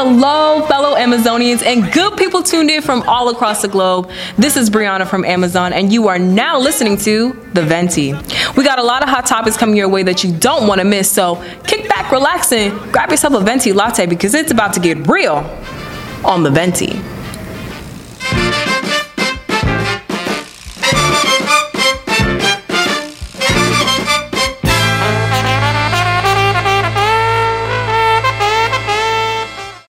Hello, fellow Amazonians and good people tuned in from all across the globe. This is Brianna from Amazon, and you are now listening to The Ventea. We got a lot of hot topics coming your way that you don't want to miss, so kick back, relax, and grab yourself a Venti latte because it's about to get real on The Ventea.